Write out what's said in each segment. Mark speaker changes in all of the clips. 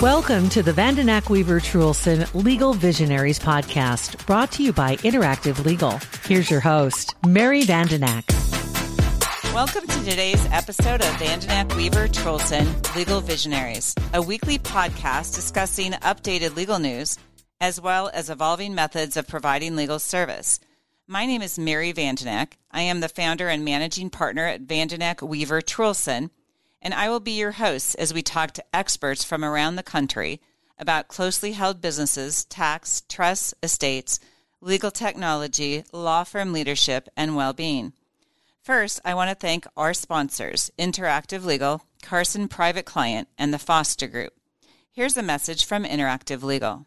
Speaker 1: Welcome to the Vandenack Weaver Truhlsen Legal Visionaries podcast, brought to you by Interactive Legal. Here's your host, Mary Vandenack.
Speaker 2: Welcome to today's episode of Vandenack Weaver Truhlsen Legal Visionaries, a weekly podcast discussing updated legal news as well as evolving methods of providing legal service. My name is Mary Vandenack. I am the founder and managing partner at Vandenack Weaver Truhlsen and I will be your host as we talk to experts from around the country about closely held businesses, tax, trusts, estates, legal technology, law firm leadership, and well being. First, I want to thank our sponsors Interactive Legal, Carson Private Client, and the Foster Group. Here's a message from Interactive Legal.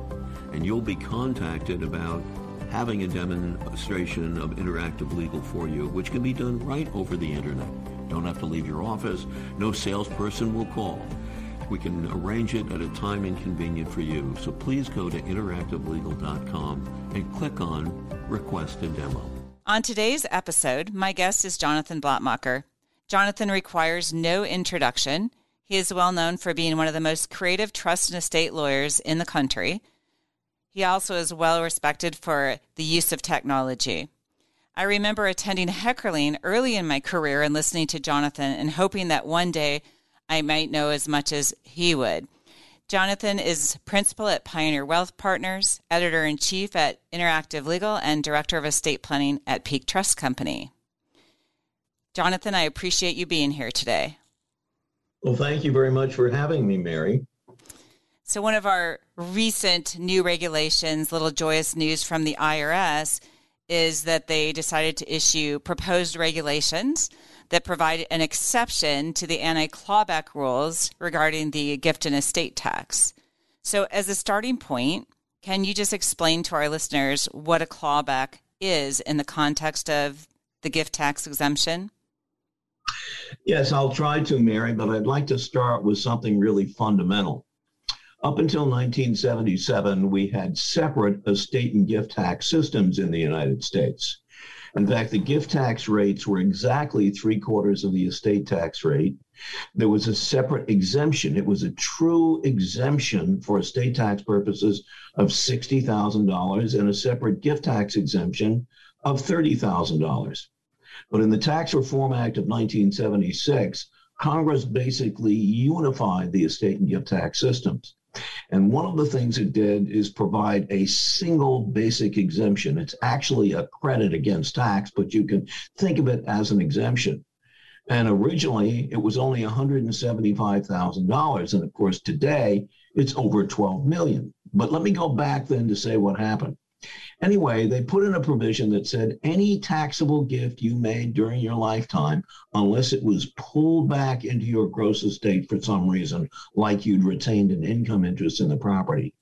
Speaker 3: and you'll be contacted about having a demonstration of interactive legal for you, which can be done right over the internet. Don't have to leave your office. No salesperson will call. We can arrange it at a time inconvenient for you. So please go to interactivelegal.com and click on Request a Demo.
Speaker 2: On today's episode, my guest is Jonathan Blattmachr. Jonathan requires no introduction. He is well known for being one of the most creative trust and estate lawyers in the country. He also is well respected for the use of technology. I remember attending Heckerling early in my career and listening to Jonathan and hoping that one day I might know as much as he would. Jonathan is principal at Pioneer Wealth Partners, editor in chief at Interactive Legal, and director of estate planning at Peak Trust Company. Jonathan, I appreciate you being here today.
Speaker 4: Well, thank you very much for having me, Mary.
Speaker 2: So, one of our recent new regulations, little joyous news from the IRS, is that they decided to issue proposed regulations that provide an exception to the anti clawback rules regarding the gift and estate tax. So, as a starting point, can you just explain to our listeners what a clawback is in the context of the gift tax exemption?
Speaker 4: Yes, I'll try to, Mary, but I'd like to start with something really fundamental. Up until 1977, we had separate estate and gift tax systems in the United States. In fact, the gift tax rates were exactly three quarters of the estate tax rate. There was a separate exemption. It was a true exemption for estate tax purposes of $60,000 and a separate gift tax exemption of $30,000. But in the Tax Reform Act of 1976, Congress basically unified the estate and gift tax systems. And one of the things it did is provide a single basic exemption. It's actually a credit against tax, but you can think of it as an exemption. And originally, it was only $175,000. And of course, today, it's over 12 million. But let me go back then to say what happened. Anyway, they put in a provision that said any taxable gift you made during your lifetime, unless it was pulled back into your gross estate for some reason, like you'd retained an income interest in the property,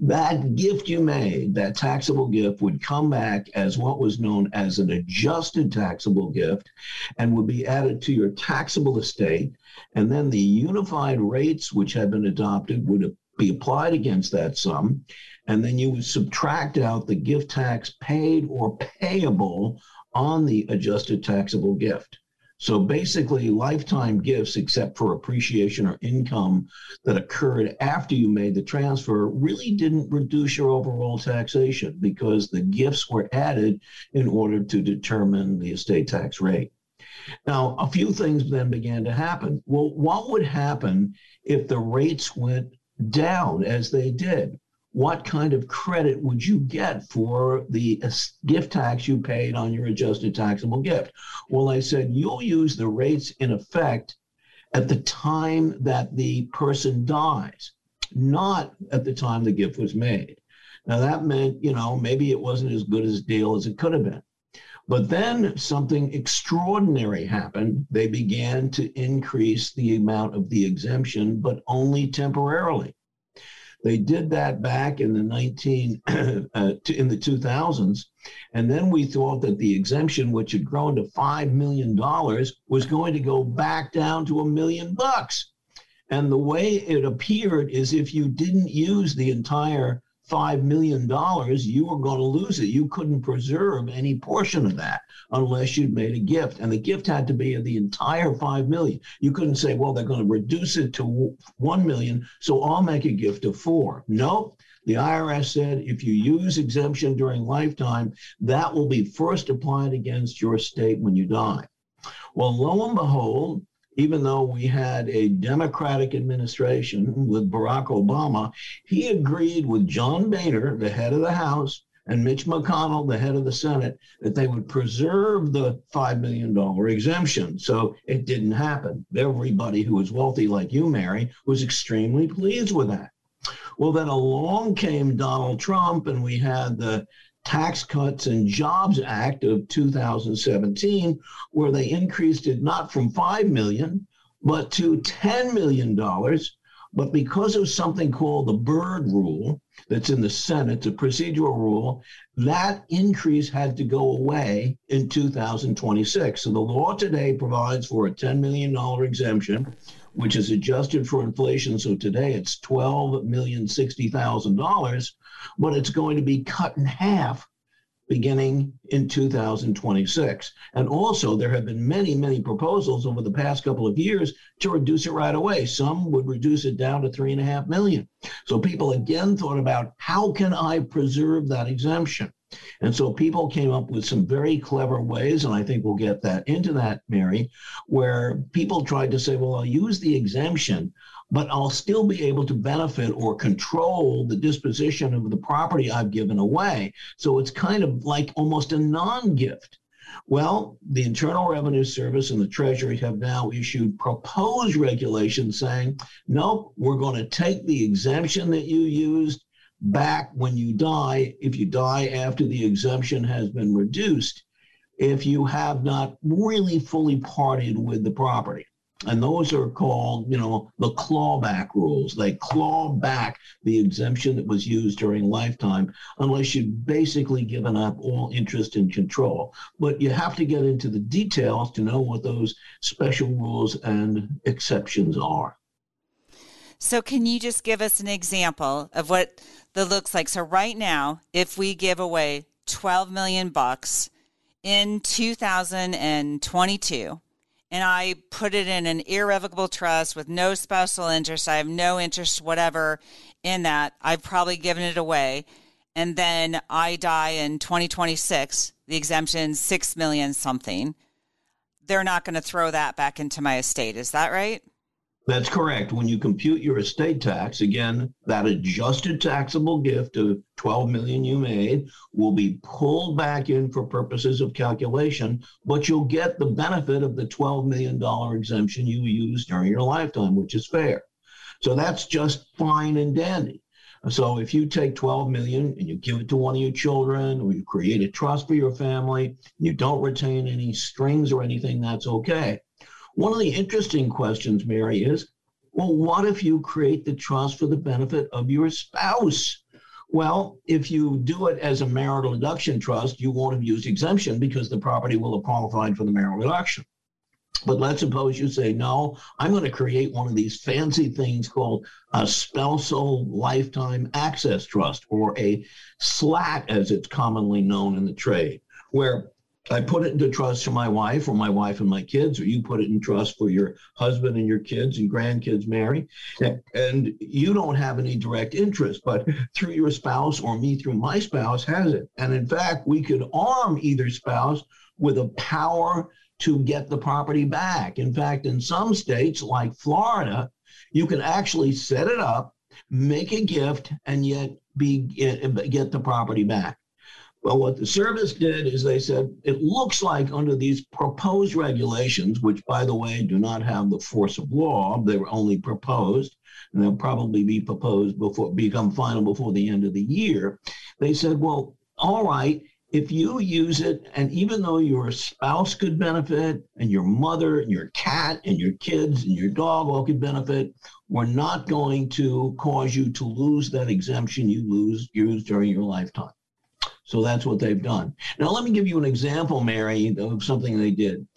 Speaker 4: that gift you made, that taxable gift, would come back as what was known as an adjusted taxable gift and would be added to your taxable estate. And then the unified rates which had been adopted would be applied against that sum and then you would subtract out the gift tax paid or payable on the adjusted taxable gift. So basically, lifetime gifts, except for appreciation or income that occurred after you made the transfer, really didn't reduce your overall taxation because the gifts were added in order to determine the estate tax rate. Now, a few things then began to happen. Well, what would happen if the rates went down as they did? What kind of credit would you get for the gift tax you paid on your adjusted taxable gift? Well, I said, you'll use the rates in effect at the time that the person dies, not at the time the gift was made. Now, that meant, you know, maybe it wasn't as good a deal as it could have been. But then something extraordinary happened. They began to increase the amount of the exemption, but only temporarily. They did that back in the 19 uh, in the 2000s, and then we thought that the exemption, which had grown to five million dollars, was going to go back down to a million bucks. And the way it appeared is if you didn't use the entire $5 million, you were going to lose it. You couldn't preserve any portion of that unless you'd made a gift. And the gift had to be of the entire 5 million. You couldn't say, well, they're going to reduce it to 1 million, so I'll make a gift of four. Nope. The IRS said if you use exemption during lifetime, that will be first applied against your state when you die. Well, lo and behold, even though we had a Democratic administration with Barack Obama, he agreed with John Boehner, the head of the House, and Mitch McConnell, the head of the Senate, that they would preserve the $5 million exemption. So it didn't happen. Everybody who was wealthy, like you, Mary, was extremely pleased with that. Well, then along came Donald Trump, and we had the Tax Cuts and Jobs Act of 2017, where they increased it not from 5 million, but to 10 million dollars. But because of something called the Byrd Rule that's in the Senate, the procedural rule, that increase had to go away in 2026. So the law today provides for a $10 million exemption, which is adjusted for inflation. So today it's $12,060,000 but it's going to be cut in half beginning in 2026. And also, there have been many, many proposals over the past couple of years to reduce it right away. Some would reduce it down to three and a half million. So people again thought about how can I preserve that exemption? And so people came up with some very clever ways, and I think we'll get that into that, Mary, where people tried to say, well, I'll use the exemption, but I'll still be able to benefit or control the disposition of the property I've given away. So it's kind of like almost a non gift. Well, the Internal Revenue Service and the Treasury have now issued proposed regulations saying, nope, we're going to take the exemption that you used back when you die, if you die after the exemption has been reduced, if you have not really fully parted with the property. And those are called, you know, the clawback rules. They claw back the exemption that was used during lifetime unless you've basically given up all interest and control. But you have to get into the details to know what those special rules and exceptions are.
Speaker 2: So, can you just give us an example of what that looks like? So, right now, if we give away 12 million bucks in 2022, and I put it in an irrevocable trust with no special interest. I have no interest whatever in that. I've probably given it away. And then I die in 2026, the exemption 6 million something. They're not going to throw that back into my estate. Is that right?
Speaker 4: That's correct. When you compute your estate tax, again, that adjusted taxable gift of 12 million you made will be pulled back in for purposes of calculation, but you'll get the benefit of the 12 million dollar exemption you used during your lifetime, which is fair. So that's just fine and dandy. So if you take 12 million and you give it to one of your children or you create a trust for your family, you don't retain any strings or anything, that's okay. One of the interesting questions, Mary, is well, what if you create the trust for the benefit of your spouse? Well, if you do it as a marital deduction trust, you won't have used exemption because the property will have qualified for the marital deduction. But let's suppose you say, no, I'm going to create one of these fancy things called a spousal lifetime access trust or a SLAT, as it's commonly known in the trade, where I put it into trust for my wife or my wife and my kids, or you put it in trust for your husband and your kids and grandkids, Mary. And you don't have any direct interest, but through your spouse or me through my spouse has it. And in fact, we could arm either spouse with a power to get the property back. In fact, in some states like Florida, you can actually set it up, make a gift, and yet be get, get the property back. Well, what the service did is they said it looks like under these proposed regulations, which, by the way, do not have the force of law, they were only proposed, and they'll probably be proposed before become final before the end of the year. They said, well, all right, if you use it, and even though your spouse could benefit, and your mother, and your cat, and your kids, and your dog all could benefit, we're not going to cause you to lose that exemption you lose during your lifetime. So that's what they've done. Now, let me give you an example, Mary, of something they did.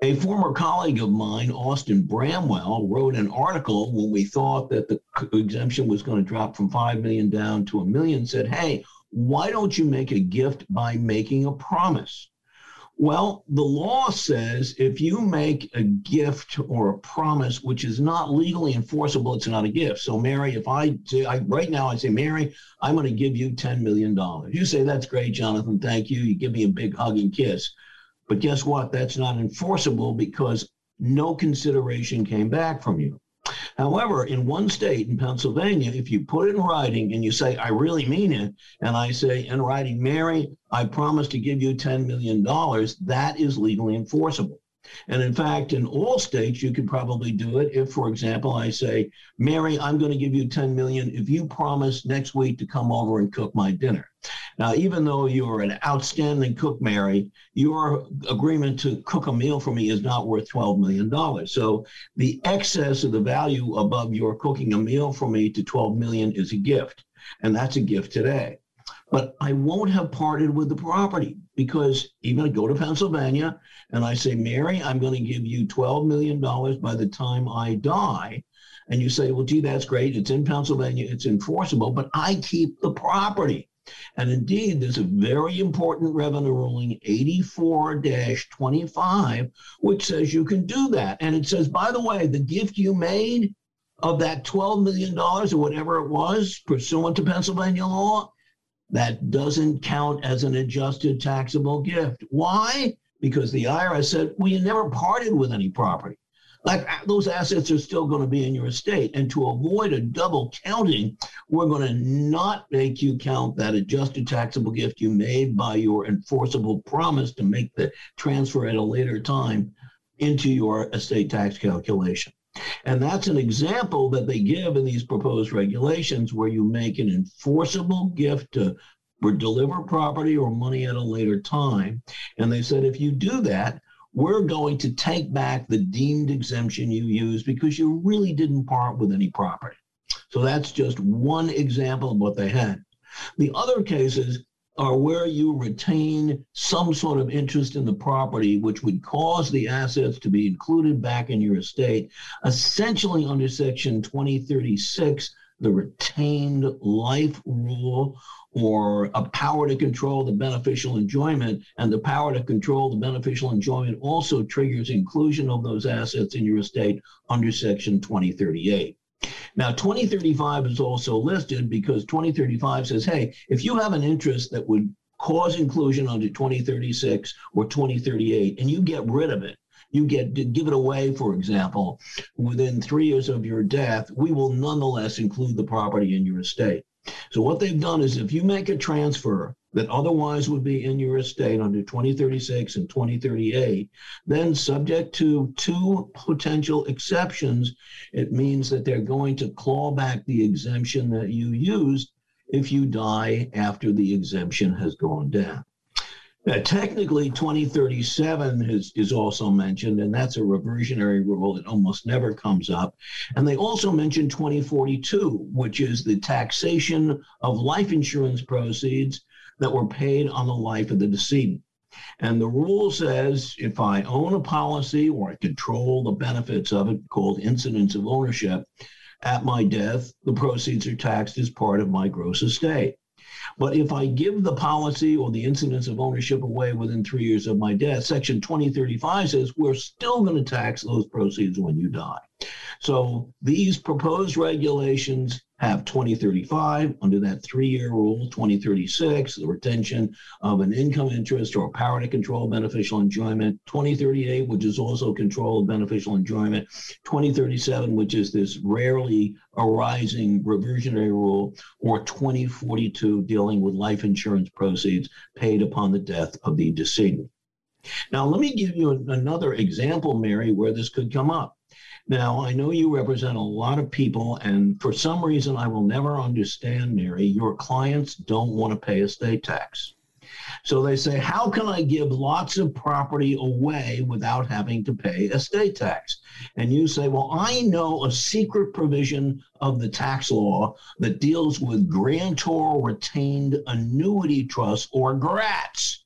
Speaker 4: A former colleague of mine, Austin Bramwell, wrote an article when we thought that the exemption was going to drop from 5 million down to a million, said, hey, why don't you make a gift by making a promise? Well, the law says if you make a gift or a promise which is not legally enforceable, it's not a gift. So, Mary, if I say I, right now I say, Mary, I'm going to give you $10 million. You say, that's great, Jonathan. Thank you. You give me a big hug and kiss. But guess what? That's not enforceable because no consideration came back from you. However, in one state, in Pennsylvania, if you put it in writing and you say, I really mean it, and I say in writing, Mary, I promise to give you $10 million, that is legally enforceable. And in fact, in all states, you could probably do it if, for example, I say, Mary, I'm going to give you 10 million if you promise next week to come over and cook my dinner. Now, even though you're an outstanding cook, Mary, your agreement to cook a meal for me is not worth $12 million. So the excess of the value above your cooking a meal for me to 12 million is a gift. And that's a gift today but I won't have parted with the property because even I go to Pennsylvania and I say, Mary, I'm going to give you $12 million by the time I die. And you say, well, gee, that's great. It's in Pennsylvania. It's enforceable, but I keep the property. And indeed, there's a very important revenue ruling 84 25, which says you can do that. And it says, by the way, the gift you made of that $12 million or whatever it was, pursuant to Pennsylvania law, that doesn't count as an adjusted taxable gift. Why? Because the IRS said, well, you never parted with any property. Like uh, those assets are still going to be in your estate. And to avoid a double counting, we're going to not make you count that adjusted taxable gift you made by your enforceable promise to make the transfer at a later time into your estate tax calculation. And that's an example that they give in these proposed regulations where you make an enforceable gift to or deliver property or money at a later time. And they said if you do that, we're going to take back the deemed exemption you used because you really didn't part with any property. So that's just one example of what they had. The other cases are where you retain some sort of interest in the property, which would cause the assets to be included back in your estate, essentially under Section 2036, the retained life rule, or a power to control the beneficial enjoyment. And the power to control the beneficial enjoyment also triggers inclusion of those assets in your estate under Section 2038. Now, 2035 is also listed because 2035 says, hey, if you have an interest that would cause inclusion under 2036 or 2038 and you get rid of it, you get give it away, for example, within three years of your death, we will nonetheless include the property in your estate. So what they've done is if you make a transfer that otherwise would be in your estate under 2036 and 2038, then subject to two potential exceptions, it means that they're going to claw back the exemption that you used if you die after the exemption has gone down. Technically, 2037 is, is also mentioned, and that's a reversionary rule that almost never comes up. And they also mention 2042, which is the taxation of life insurance proceeds that were paid on the life of the decedent. And the rule says if I own a policy or I control the benefits of it, called incidents of ownership, at my death, the proceeds are taxed as part of my gross estate. But if I give the policy or the incidents of ownership away within three years of my death, Section 2035 says we're still going to tax those proceeds when you die. So these proposed regulations have 2035 under that three-year rule, 2036, the retention of an income interest or power to control beneficial enjoyment, 2038, which is also control of beneficial enjoyment, 2037, which is this rarely arising reversionary rule, or 2042, dealing with life insurance proceeds paid upon the death of the decedent. Now, let me give you another example, Mary, where this could come up. Now, I know you represent a lot of people, and for some reason I will never understand, Mary, your clients don't want to pay estate tax. So they say, how can I give lots of property away without having to pay estate tax? And you say, well, I know a secret provision of the tax law that deals with grantor retained annuity trust or GRATs.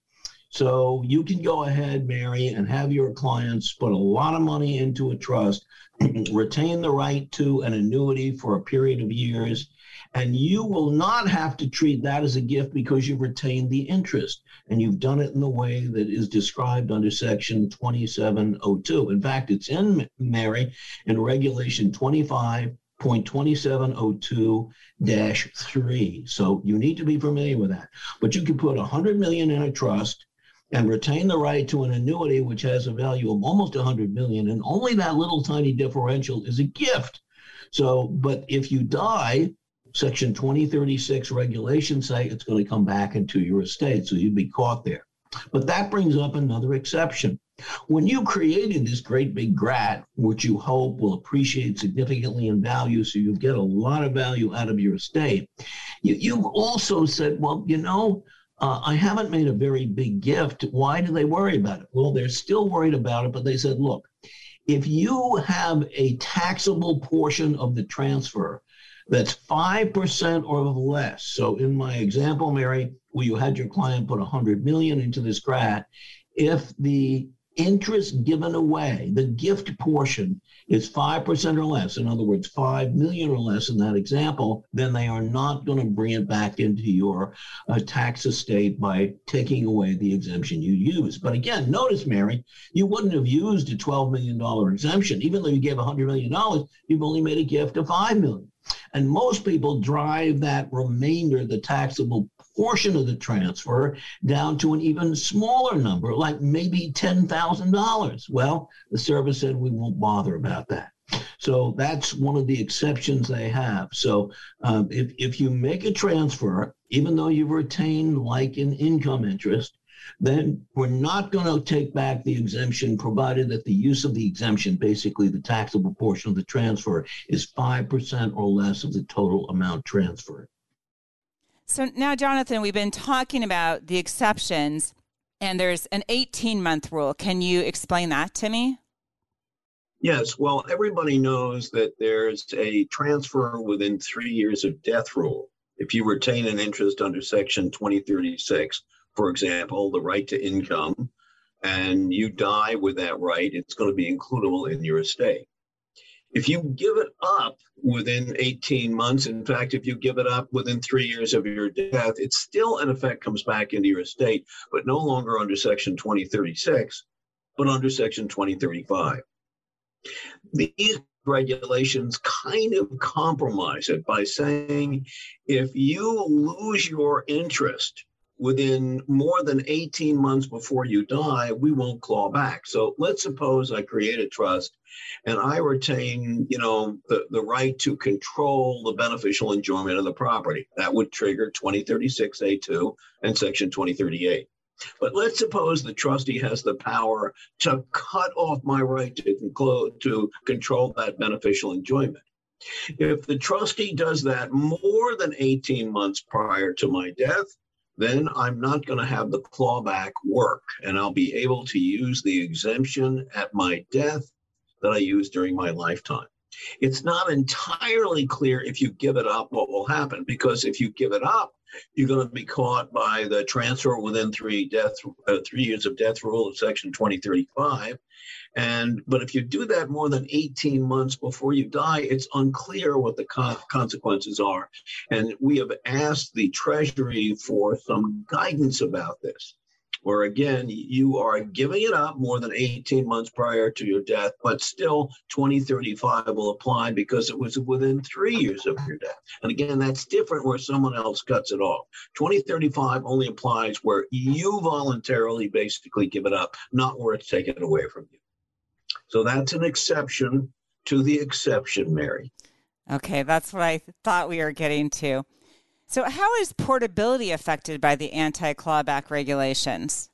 Speaker 4: So you can go ahead, Mary, and have your clients put a lot of money into a trust, retain the right to an annuity for a period of years, and you will not have to treat that as a gift because you've retained the interest and you've done it in the way that is described under section 2702. In fact, it's in Mary in regulation 25.2702-3. So you need to be familiar with that. But you can put 100 million in a trust and retain the right to an annuity which has a value of almost 100 million and only that little tiny differential is a gift. So but if you die section 2036 regulations say it's going to come back into your estate so you'd be caught there. But that brings up another exception. When you created this great big grat which you hope will appreciate significantly in value so you get a lot of value out of your estate you, you also said well you know uh, I haven't made a very big gift. Why do they worry about it? Well, they're still worried about it, but they said, look, if you have a taxable portion of the transfer that's 5% or less. So in my example, Mary, where you had your client put 100 million into this GRAT, if the interest given away, the gift portion is 5% or less, in other words, 5 million or less in that example, then they are not going to bring it back into your uh, tax estate by taking away the exemption you use. But again, notice, Mary, you wouldn't have used a $12 million exemption. Even though you gave $100 million, you've only made a gift of 5 million. And most people drive that remainder, the taxable portion of the transfer down to an even smaller number, like maybe $10,000. Well, the service said we won't bother about that. So that's one of the exceptions they have. So um, if, if you make a transfer, even though you've retained like an income interest, then we're not going to take back the exemption provided that the use of the exemption, basically the taxable portion of the transfer, is 5% or less of the total amount transferred.
Speaker 2: So now, Jonathan, we've been talking about the exceptions, and there's an 18 month rule. Can you explain that to me?
Speaker 3: Yes. Well, everybody knows that there's a transfer within three years of death rule. If you retain an interest under Section 2036, for example, the right to income, and you die with that right, it's going to be includable in your estate. If you give it up within 18 months, in fact, if you give it up within three years of your death, it still, in effect, comes back into your estate, but no longer under Section 2036, but under Section 2035. These regulations kind of compromise it by saying if you lose your interest within more than 18 months before you die, we won't claw back. So let's suppose I create a trust and I retain, you know, the, the right to control the beneficial enjoyment of the property. That would trigger 2036A2 and Section 2038. But let's suppose the trustee has the power to cut off my right to, conclude, to control that beneficial enjoyment. If the trustee does that more than 18 months prior to my death, then I'm not going to have the clawback work and I'll be able to use the exemption at my death that I used during my lifetime. It's not entirely clear if you give it up what will happen because if you give it up, you're going to be caught by the transfer within three death uh, three years of death rule of section 2035 and but if you do that more than 18 months before you die, it's unclear what the co- consequences are. And we have asked the Treasury for some guidance about this. Where again, you are giving it up more than 18 months prior to your death, but still 2035 will apply because it was within three years of your death. And again, that's different where someone else cuts it off. 2035 only applies where you voluntarily basically give it up, not where it's taken away from you. So that's an exception to the exception, Mary.
Speaker 2: Okay, that's what I thought we were getting to. So, how is portability affected by the anti clawback regulations?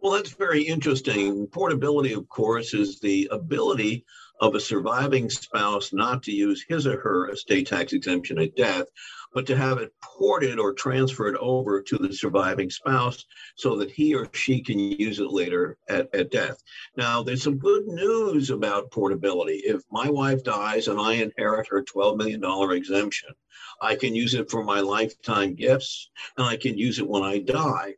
Speaker 3: Well, that's very interesting. Portability, of course, is the ability of a surviving spouse not to use his or her estate tax exemption at death, but to have it ported or transferred over to the surviving spouse so that he or she can use it later at, at death. Now, there's some good news about portability. If my wife dies and I inherit her $12 million exemption, I can use it for my lifetime gifts and I can use it when I die.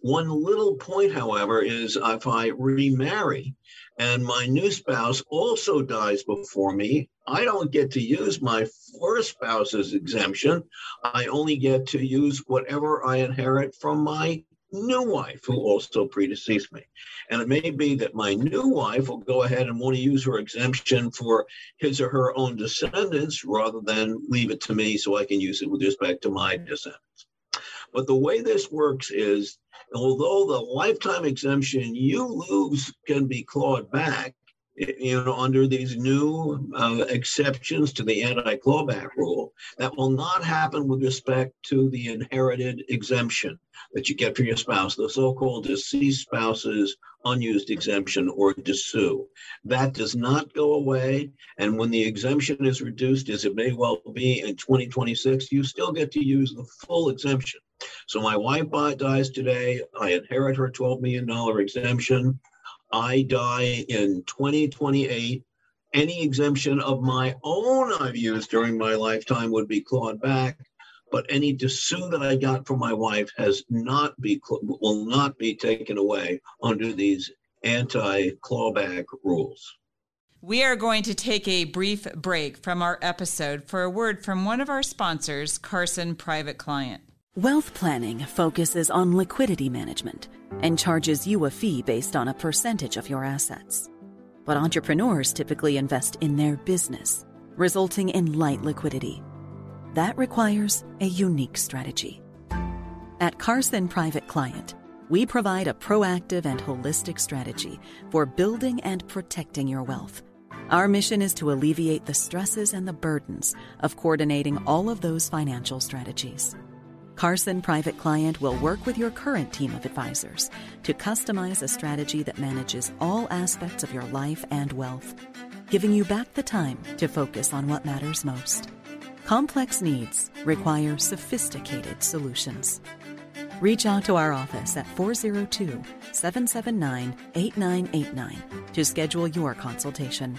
Speaker 3: One little point, however, is if I remarry and my new spouse also dies before me, I don't get to use my first spouse's exemption. I only get to use whatever I inherit from my new wife who also predeceased me. And it may be that my new wife will go ahead and want to use her exemption for his or her own descendants rather than leave it to me so I can use it with respect to my descendants. But the way this works is although the lifetime exemption you lose can be clawed back, you know, under these new uh, exceptions to the anti-clawback rule, that will not happen with respect to the inherited exemption that you get for your spouse, the so-called deceased spouse's unused exemption or DSU. That does not go away. And when the exemption is reduced, as it may well be in 2026, you still get to use the full exemption. So my wife dies today. I inherit her $12 million exemption. I die in 2028. Any exemption of my own I've used during my lifetime would be clawed back, but any DSU that I got from my wife has not be will not be taken away under these anti-clawback rules.
Speaker 2: We are going to take a brief break from our episode for a word from one of our sponsors, Carson Private Client.
Speaker 5: Wealth planning focuses on liquidity management and charges you a fee based on a percentage of your assets. But entrepreneurs typically invest in their business, resulting in light liquidity. That requires a unique strategy. At Carson Private Client, we provide a proactive and holistic strategy for building and protecting your wealth. Our mission is to alleviate the stresses and the burdens of coordinating all of those financial strategies. Carson Private Client will work with your current team of advisors to customize a strategy that manages all aspects of your life and wealth, giving you back the time to focus on what matters most. Complex needs require sophisticated solutions. Reach out to our office at 402 779 8989 to schedule your consultation.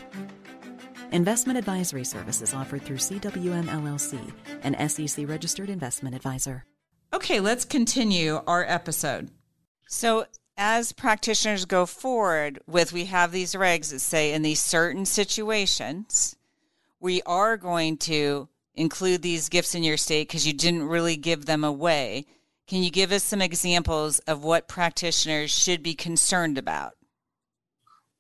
Speaker 5: Investment advisory services offered through CWM LLC, an SEC registered investment advisor.
Speaker 2: Okay, let's continue our episode. So, as practitioners go forward with, we have these regs that say in these certain situations, we are going to include these gifts in your state because you didn't really give them away. Can you give us some examples of what practitioners should be concerned about?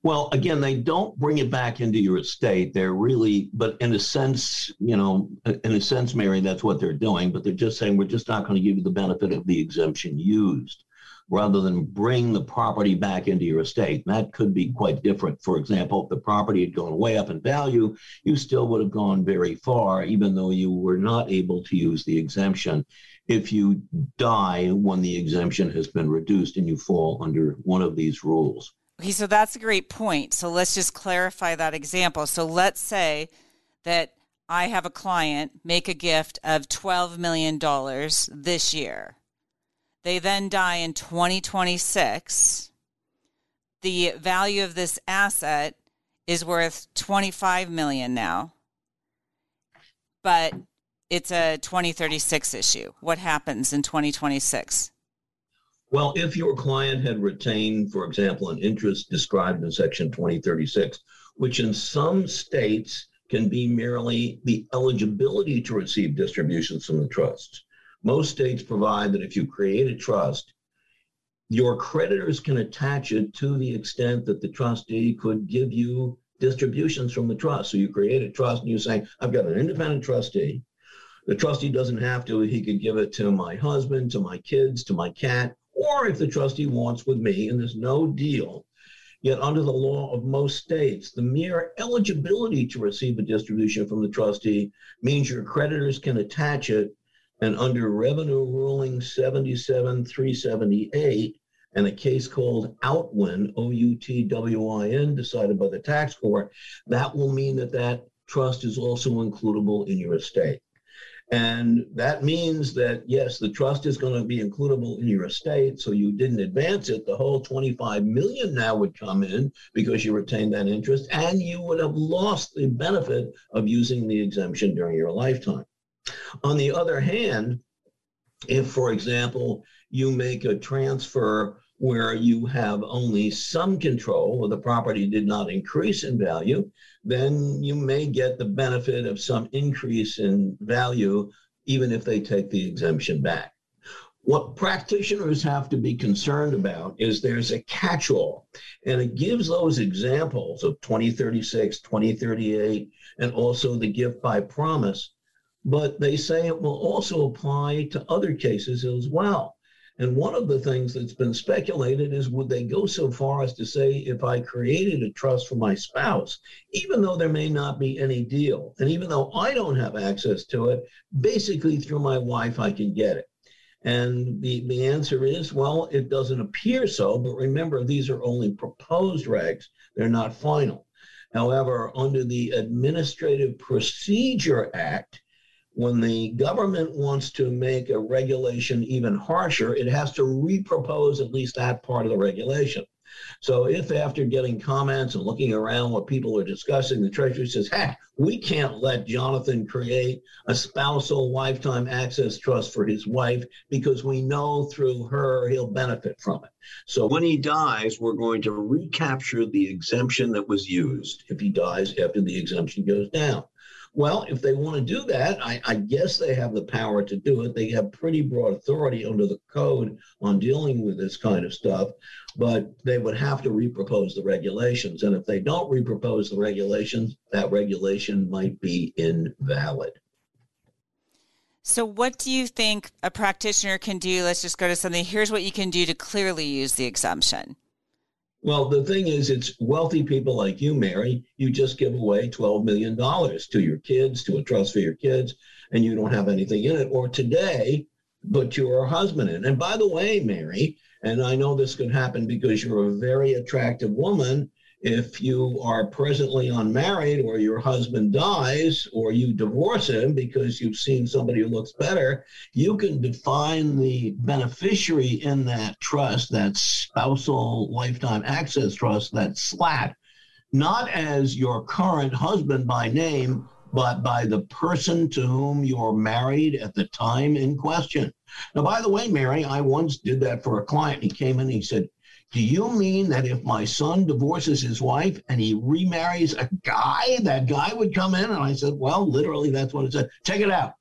Speaker 4: Well, again, they don't bring it back into your estate. They're really, but in a sense, you know, in a sense, Mary, that's what they're doing. But they're just saying we're just not going to give you the benefit of the exemption used, rather than bring the property back into your estate. That could be quite different. For example, if the property had gone way up in value, you still would have gone very far, even though you were not able to use the exemption. If you die when the exemption has been reduced and you fall under one of these rules.
Speaker 2: Okay, so that's a great point. So let's just clarify that example. So let's say that I have a client make a gift of $12 million this year. They then die in 2026. The value of this asset is worth 25 million now. But it's a 2036 issue. What happens in 2026?
Speaker 4: Well, if your client had retained, for example, an interest described in Section 2036, which in some states can be merely the eligibility to receive distributions from the trust. Most states provide that if you create a trust, your creditors can attach it to the extent that the trustee could give you distributions from the trust. So you create a trust and you say, I've got an independent trustee. The trustee doesn't have to, he could give it to my husband, to my kids, to my cat, or if the trustee wants with me, and there's no deal. Yet, under the law of most states, the mere eligibility to receive a distribution from the trustee means your creditors can attach it. And under Revenue Ruling 77378, and a case called Outwin, O U T W I N, decided by the tax court, that will mean that that trust is also includable in your estate. And that means that, yes, the trust is going to be includable in your estate. So you didn't advance it. The whole 25 million now would come in because you retained that interest and you would have lost the benefit of using the exemption during your lifetime. On the other hand, if, for example, you make a transfer where you have only some control or the property did not increase in value, then you may get the benefit of some increase in value, even if they take the exemption back. What practitioners have to be concerned about is there's a catch all, and it gives those examples of 2036, 2038, and also the gift by promise. But they say it will also apply to other cases as well. And one of the things that's been speculated is would they go so far as to say, if I created a trust for my spouse, even though there may not be any deal, and even though I don't have access to it, basically through my wife, I can get it. And the, the answer is, well, it doesn't appear so, but remember, these are only proposed regs, they're not final. However, under the Administrative Procedure Act, when the government wants to make a regulation even harsher, it has to repropose at least that part of the regulation. So if after getting comments and looking around what people are discussing, the Treasury says, heck, we can't let Jonathan create a spousal lifetime access trust for his wife because we know through her he'll benefit from it. So when he dies, we're going to recapture the exemption that was used if he dies after the exemption goes down. Well, if they want to do that, I, I, guess they have the power to do it. They have pretty broad authority under the code on dealing with this kind of stuff, but they would have to repropose the regulations. And if they don't repropose the regulations, that regulation might be invalid.
Speaker 2: So, what do you think a practitioner can do? Let's just go to something. Here's what you can do to clearly use the exemption.
Speaker 4: Well, the thing is, it's wealthy people like you, Mary. You just give away $12 million to your kids, to a trust for your kids, and you don't have anything in it. Or today, put your husband in. And by the way, Mary, and I know this could happen because you're a very attractive woman, if you are presently unmarried or your husband dies or you divorce him because you've seen somebody who looks better, you can define the beneficiary in that trust, that spousal lifetime access trust, that SLAT, not as your current husband by name, but by the person to whom you're married at the time in question. Now, by the way, Mary, I once did that for a client. He came in, he said, do you mean that if my son divorces his wife and he remarries a guy, that guy would come in? And I said, Well, literally, that's what it said. Take it out.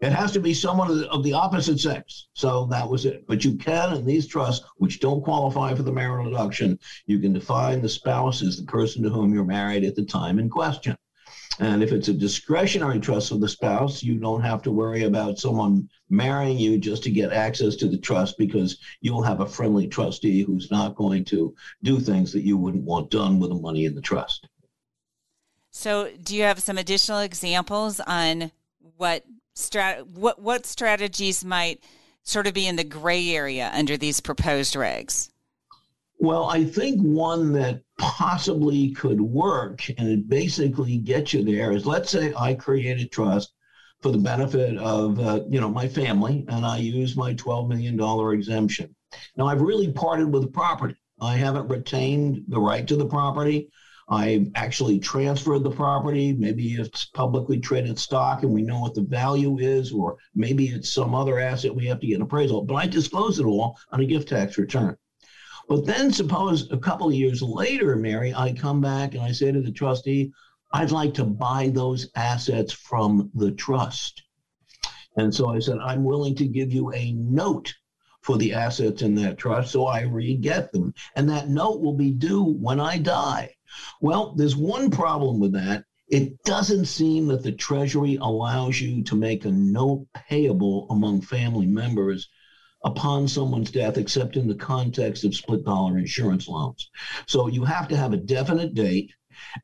Speaker 4: It has to be someone of the, of the, opposite sex. So that was it. But you can, in these trusts, which don't qualify for the marital deduction, you can define the spouse as the person to whom you're married at the time in question. And if it's a discretionary trust of the spouse, you don't have to worry about someone marrying you just to get access to the trust because you'll have a friendly trustee who's not going to do things that you wouldn't want done with the money in the trust.
Speaker 2: So, do you have some additional examples on what strat- what what strategies might sort of be in the gray area under these proposed regs?
Speaker 4: Well, I think one that possibly could work and it basically gets you there is let's say I create a trust for the benefit of uh, you know my family and I use my 12 million dollar exemption. Now I've really parted with the property. I haven't retained the right to the property. I've actually transferred the property. Maybe it's publicly traded stock and we know what the value is, or maybe it's some other asset we have to get an appraisal. But I disclose it all on a gift tax return. But then suppose a couple of years later, Mary, I come back and I say to the trustee, I'd like to buy those assets from the trust. And so I said, I'm willing to give you a note for the assets in that trust so I re-get them. And that note will be due when I die. Well, there's one problem with that. It doesn't seem that the Treasury allows you to make a note payable among family members upon someone's death, except in the context of split dollar insurance loans. So you have to have a definite date.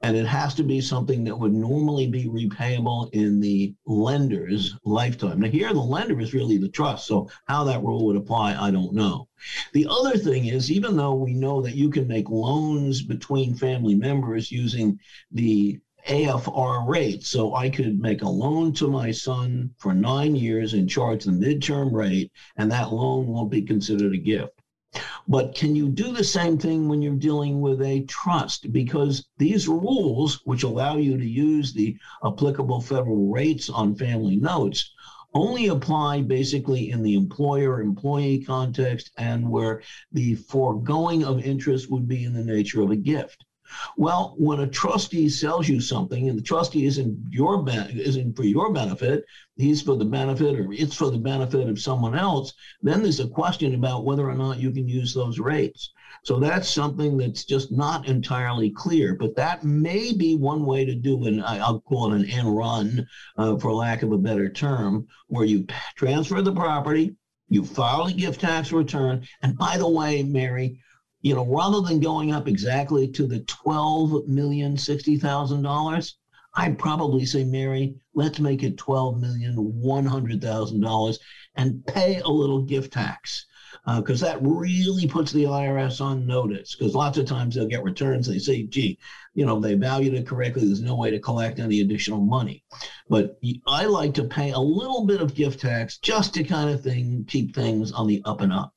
Speaker 4: and it has to be something that would normally be repayable in the lender's lifetime. Now, here the lender is really the trust, so how that rule would apply, I don't know. The other thing is, even though we know that you can make loans between family members using the AFR rate. So I could make a loan to my son for nine years and charge the midterm rate, and that loan won't be considered a gift. But can you do the same thing when you're dealing with a trust? Because these rules, which allow you to use the applicable federal rates on family notes, only apply basically in the employer employee context and where the foregoing of interest would be in the nature of a gift. Well, when a trustee sells you something and the trustee isn't your ben- isn't for your benefit, he's for the benefit or it's for the benefit of someone else, then there's a question about whether or not you can use those rates. So that's something that's just not entirely clear, but that may be one way to do an I'll call it an end run, uh, for lack of a better term, where you transfer the property, you file a gift tax return, and by the way, Mary, you know, rather than going up exactly to the twelve million sixty thousand dollars, I'd probably say, Mary, let's make it twelve million one hundred thousand dollars and pay a little gift tax because uh, that really puts the IRS on notice. Because lots of times they'll get returns, they say, "Gee, you know, they valued it correctly. There's no way to collect any additional money." But I like to pay a little bit of gift tax just to kind of thing keep things on the up and up.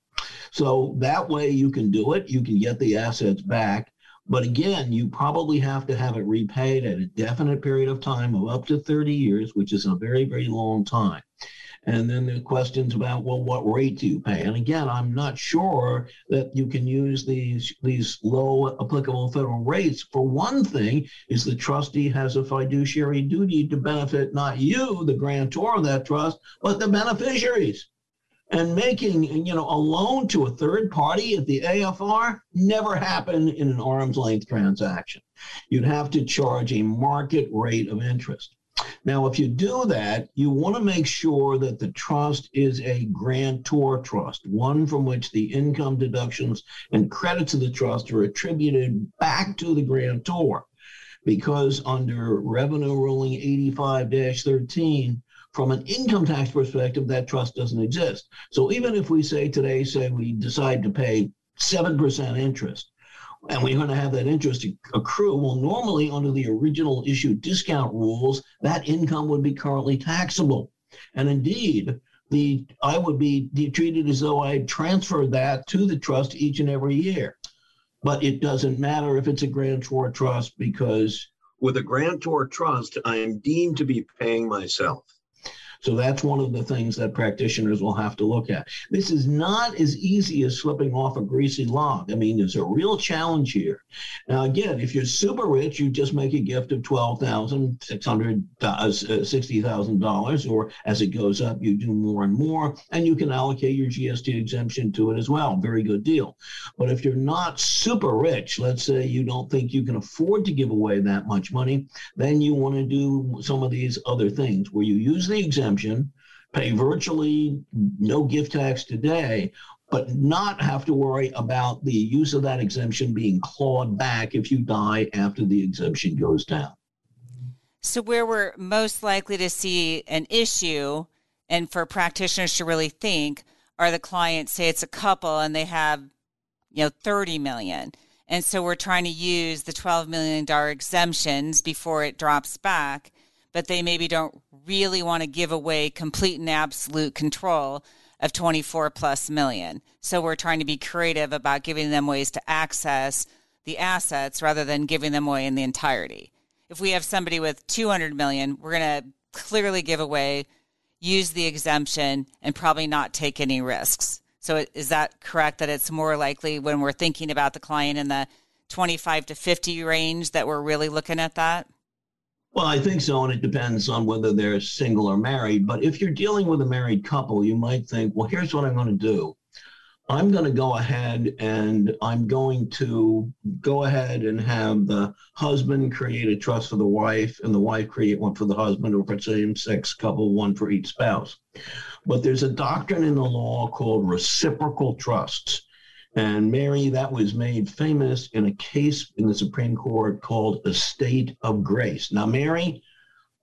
Speaker 4: So that way you can do it. You can get the assets back. But again, you probably have to have it repaid at a definite period of time of up to 30 years, which is a very, very long time. And then the questions about, well, what rate do you pay? And again, I'm not sure that you can use these these low applicable federal rates. For one thing, is the trustee has a fiduciary duty to benefit not you, the grantor of that trust, but the beneficiaries and making you know a loan to a third party at the AFR never happened in an arm's length transaction. You'd have to charge a market rate of interest. Now, if you do that, you want to make sure that the trust is a grantor trust, one from which the income deductions and credits of the trust are attributed back to the grantor. Because under Revenue Ruling 85 13, from an income tax perspective, that trust doesn't exist. So even if we say today, say we decide to pay 7% interest, and we're going to have that interest accrue. Well, normally under the original issue discount rules, that income would be currently taxable. And indeed, the I would be treated as though I had transferred that to the trust each and every year. But it doesn't matter if it's a grantor trust because with a grantor trust, I am deemed to be paying myself. So that's one of the things that practitioners will have to look at. This is not as easy as slipping off a greasy log. I mean, there's a real challenge here. Now, again, if you're super rich, you just make a gift of twelve thousand six hundred uh, sixty thousand dollars, or as it goes up, you do more and more, and you can allocate your GST exemption to it as well. Very good deal. But if you're not super rich, let's say you don't think you can afford to give away that much money, then you want to do some of these other things where you use the exemption exemption, pay virtually no gift tax today, but not have to worry about the use of that exemption being clawed back if you die after the exemption goes down.
Speaker 2: So, where we're most likely to see an issue, and for practitioners to really think, are the clients say it's a couple and they have, you know, 30 million. And so we're trying to use the $12 million exemptions before it drops back but they maybe don't really want to give away complete and absolute control of 24 plus million. So we're trying to be creative about giving them ways to access the assets rather than giving them away in the entirety. If we have somebody with 200 million, we're going to clearly give away, use the exemption, and probably not take any risks. So is that correct that it's more likely when we're thinking about the client in the 25 to 50 range that we're really looking at that?
Speaker 4: Well, I think so, and it depends on whether they're single or married. But if you're dealing with a married couple, you might think, well, here's what I'm going to do. I'm going to go ahead and I'm going to go ahead and have the husband create a trust for the wife and the wife create one for the husband or for same sex couple, one for each spouse. But there's a doctrine in the law called reciprocal trusts. And Mary, that was made famous in a case in the Supreme Court called Estate of Grace. Now, Mary,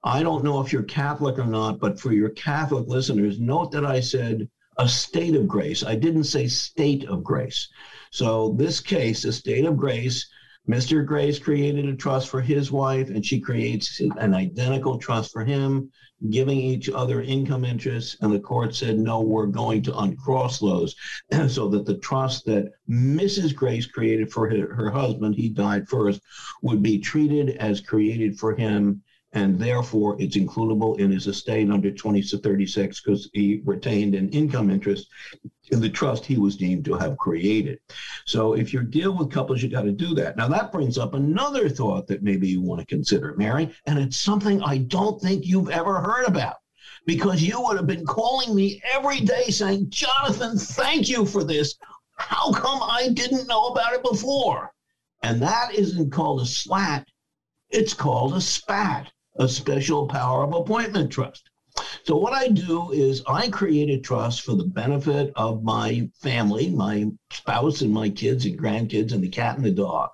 Speaker 4: I don't know if you're Catholic or not, but for your Catholic listeners, note that I said a state of grace. I didn't say state of grace. So, this case, a state of grace, Mr. Grace created a trust for his wife, and she creates an identical trust for him, giving each other income interests. And the court said, no, we're going to uncross those so that the trust that Mrs. Grace created for her, her husband, he died first, would be treated as created for him and therefore it's includable in his estate under 20 to 36 because he retained an income interest in the trust he was deemed to have created. So if you deal with couples, you got to do that. Now that brings up another thought that maybe you want to consider, Mary, and it's something I don't think you've ever heard about because you would have been calling me every day saying, Jonathan, thank you for this. How come I didn't know about it before? And that isn't called a slat, it's called a spat a special power of appointment trust. So what I do is I create a trust for the benefit of my family, my spouse and my kids and grandkids and the cat and the dog.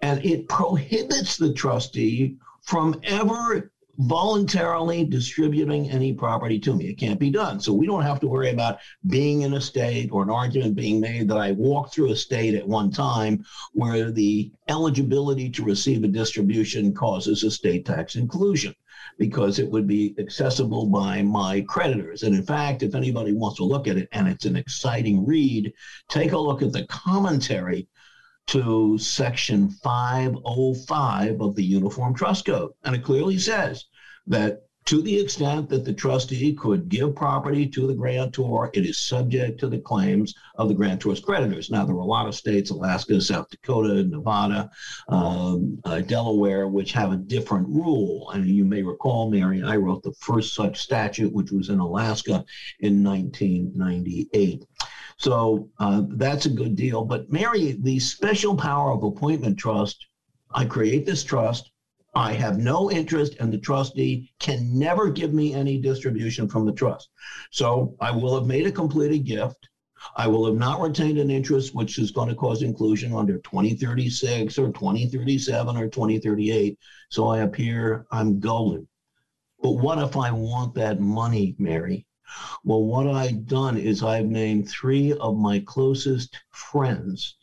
Speaker 4: And it prohibits the trustee from ever voluntarily distributing any property to me. It can't be done. So we don't have to worry about being in a state or an argument being made that I walked through a state at one time where the eligibility to receive a distribution causes a state tax inclusion because it would be accessible by my creditors. And in fact, if anybody wants to look at it, and it's an exciting read, take a look at the commentary to section 505 of the Uniform Trust Code. And it clearly says that to the extent that the trustee could give property to the grantor, it is subject to the claims of the grantor's creditors. Now, there are a lot of states, Alaska, South Dakota, Nevada, um, uh, Delaware, which have a different rule. And you may recall, Mary, I wrote the first such statute, which was in Alaska in 1998. So uh, that's a good deal. But Mary, the special power of appointment trust, I create this trust. I have no interest, and the trustee can never give me any distribution from the trust. So I will have made a completed gift. I will have not retained an interest, which is going to cause inclusion under 2036 or 2037 or 2038. So I appear I'm golden. But what if I want that money, Mary? Well, what I've done is I've named three of my closest friends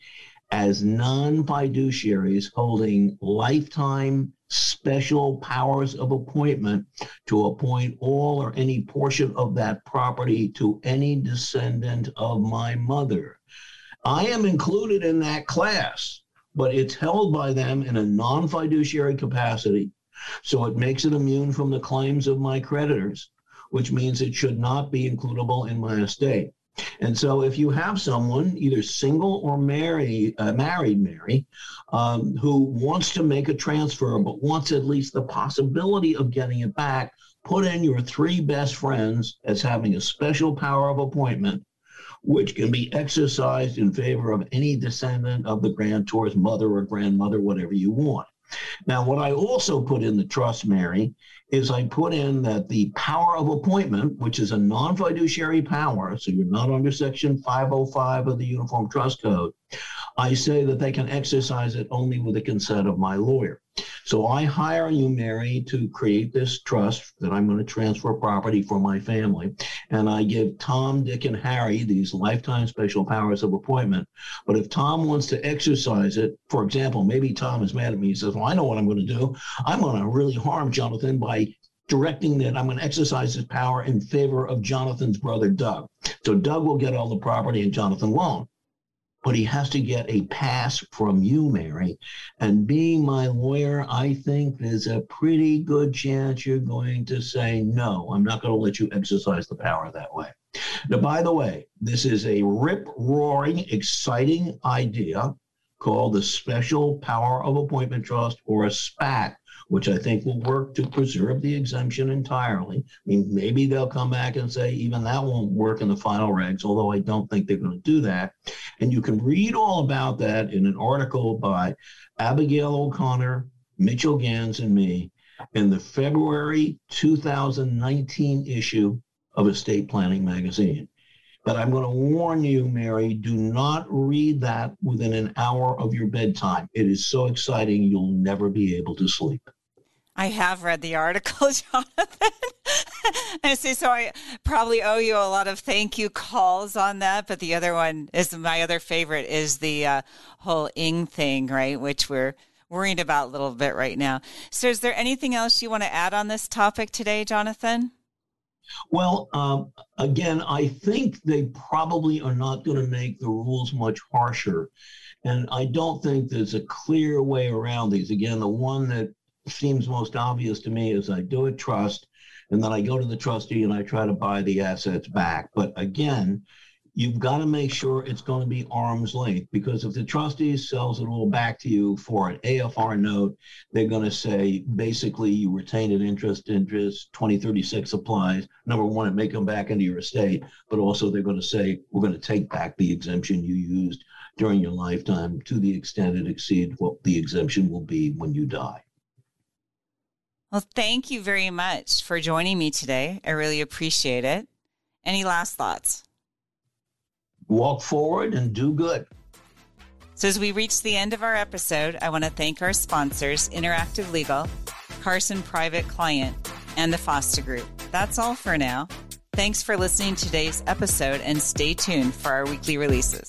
Speaker 4: as non fiduciaries holding lifetime special powers of appointment to appoint all or any portion of that property to any descendant of my mother. I am included in that class, but it's held by them in a non fiduciary capacity. So it makes it immune from the claims of my creditors which means it should not be includable in my estate. And so, if you have someone, either single or married, uh, married Mary, um, who wants to make a transfer but wants at least the possibility of getting it back, put in your three best friends as having a special power of appointment, which can be exercised in favor of any descendant of the grantor's mother or grandmother, whatever you want. Now, what I also put in the trust, Mary, is I put in that the power of appointment, which is a non fiduciary power, so you're not under Section 505 of the Uniform Trust Code, I say that they can exercise it only with the consent of my lawyer. So I hire you, Mary, to create this trust that I'm going to transfer property for my family. And I give Tom, Dick, and Harry these lifetime special powers of appointment. But if Tom wants to exercise it, for example, maybe Tom is mad at me. He says, Well, I know what I'm going to do. I'm going to really harm Jonathan by directing that I'm going to exercise his power in favor of Jonathan's brother, Doug. So Doug will get all the property and Jonathan won't but he has to get a pass from you, Mary. And being my lawyer, I think there's a pretty good chance you're going to say, no, I'm not going to let you exercise the power that way. Now, by the way, this is a rip roaring, exciting idea called the Special Power of Appointment Trust or a SPAT which I think will work to preserve the exemption entirely. I mean, maybe they'll come back and say even that won't work in the final regs, although I don't think they're going to do that. And you can read all about that in an article by Abigail O'Connor, Mitchell Gans, and me in the February 2019 issue of Estate Planning Magazine. But I'm going to warn you, Mary, do not read that within an hour of your bedtime. It is so exciting, you'll never be able to sleep.
Speaker 2: I have read the article, Jonathan. I see. So I probably owe you a lot of thank you calls on that. But the other one is my other favorite is the uh, whole ING thing, right? Which we're worried about a little bit right now. So is there anything else you want to add on this topic today, Jonathan?
Speaker 4: Well, um, again, I think they probably are not going to make the rules much harsher. And I don't think there's a clear way around these. Again, the one that seems most obvious to me is I do a trust and then I go to the trustee and I try to buy the assets back. But again, you've got to make sure it's going to be arm's length because if the trustee sells it all back to you for an AFR note, they're going to say basically you retain an interest, interest 2036 applies. Number one, it may come back into your estate, but also they're going to say we're going to take back the exemption you used during your lifetime to the extent it exceeds what the exemption will be when you die.
Speaker 2: Well, thank you very much for joining me today. I really appreciate it. Any last thoughts?
Speaker 4: Walk forward and do good.
Speaker 2: So, as we reach the end of our episode, I want to thank our sponsors, Interactive Legal, Carson Private Client, and the Foster Group. That's all for now. Thanks for listening to today's episode and stay tuned for our weekly releases.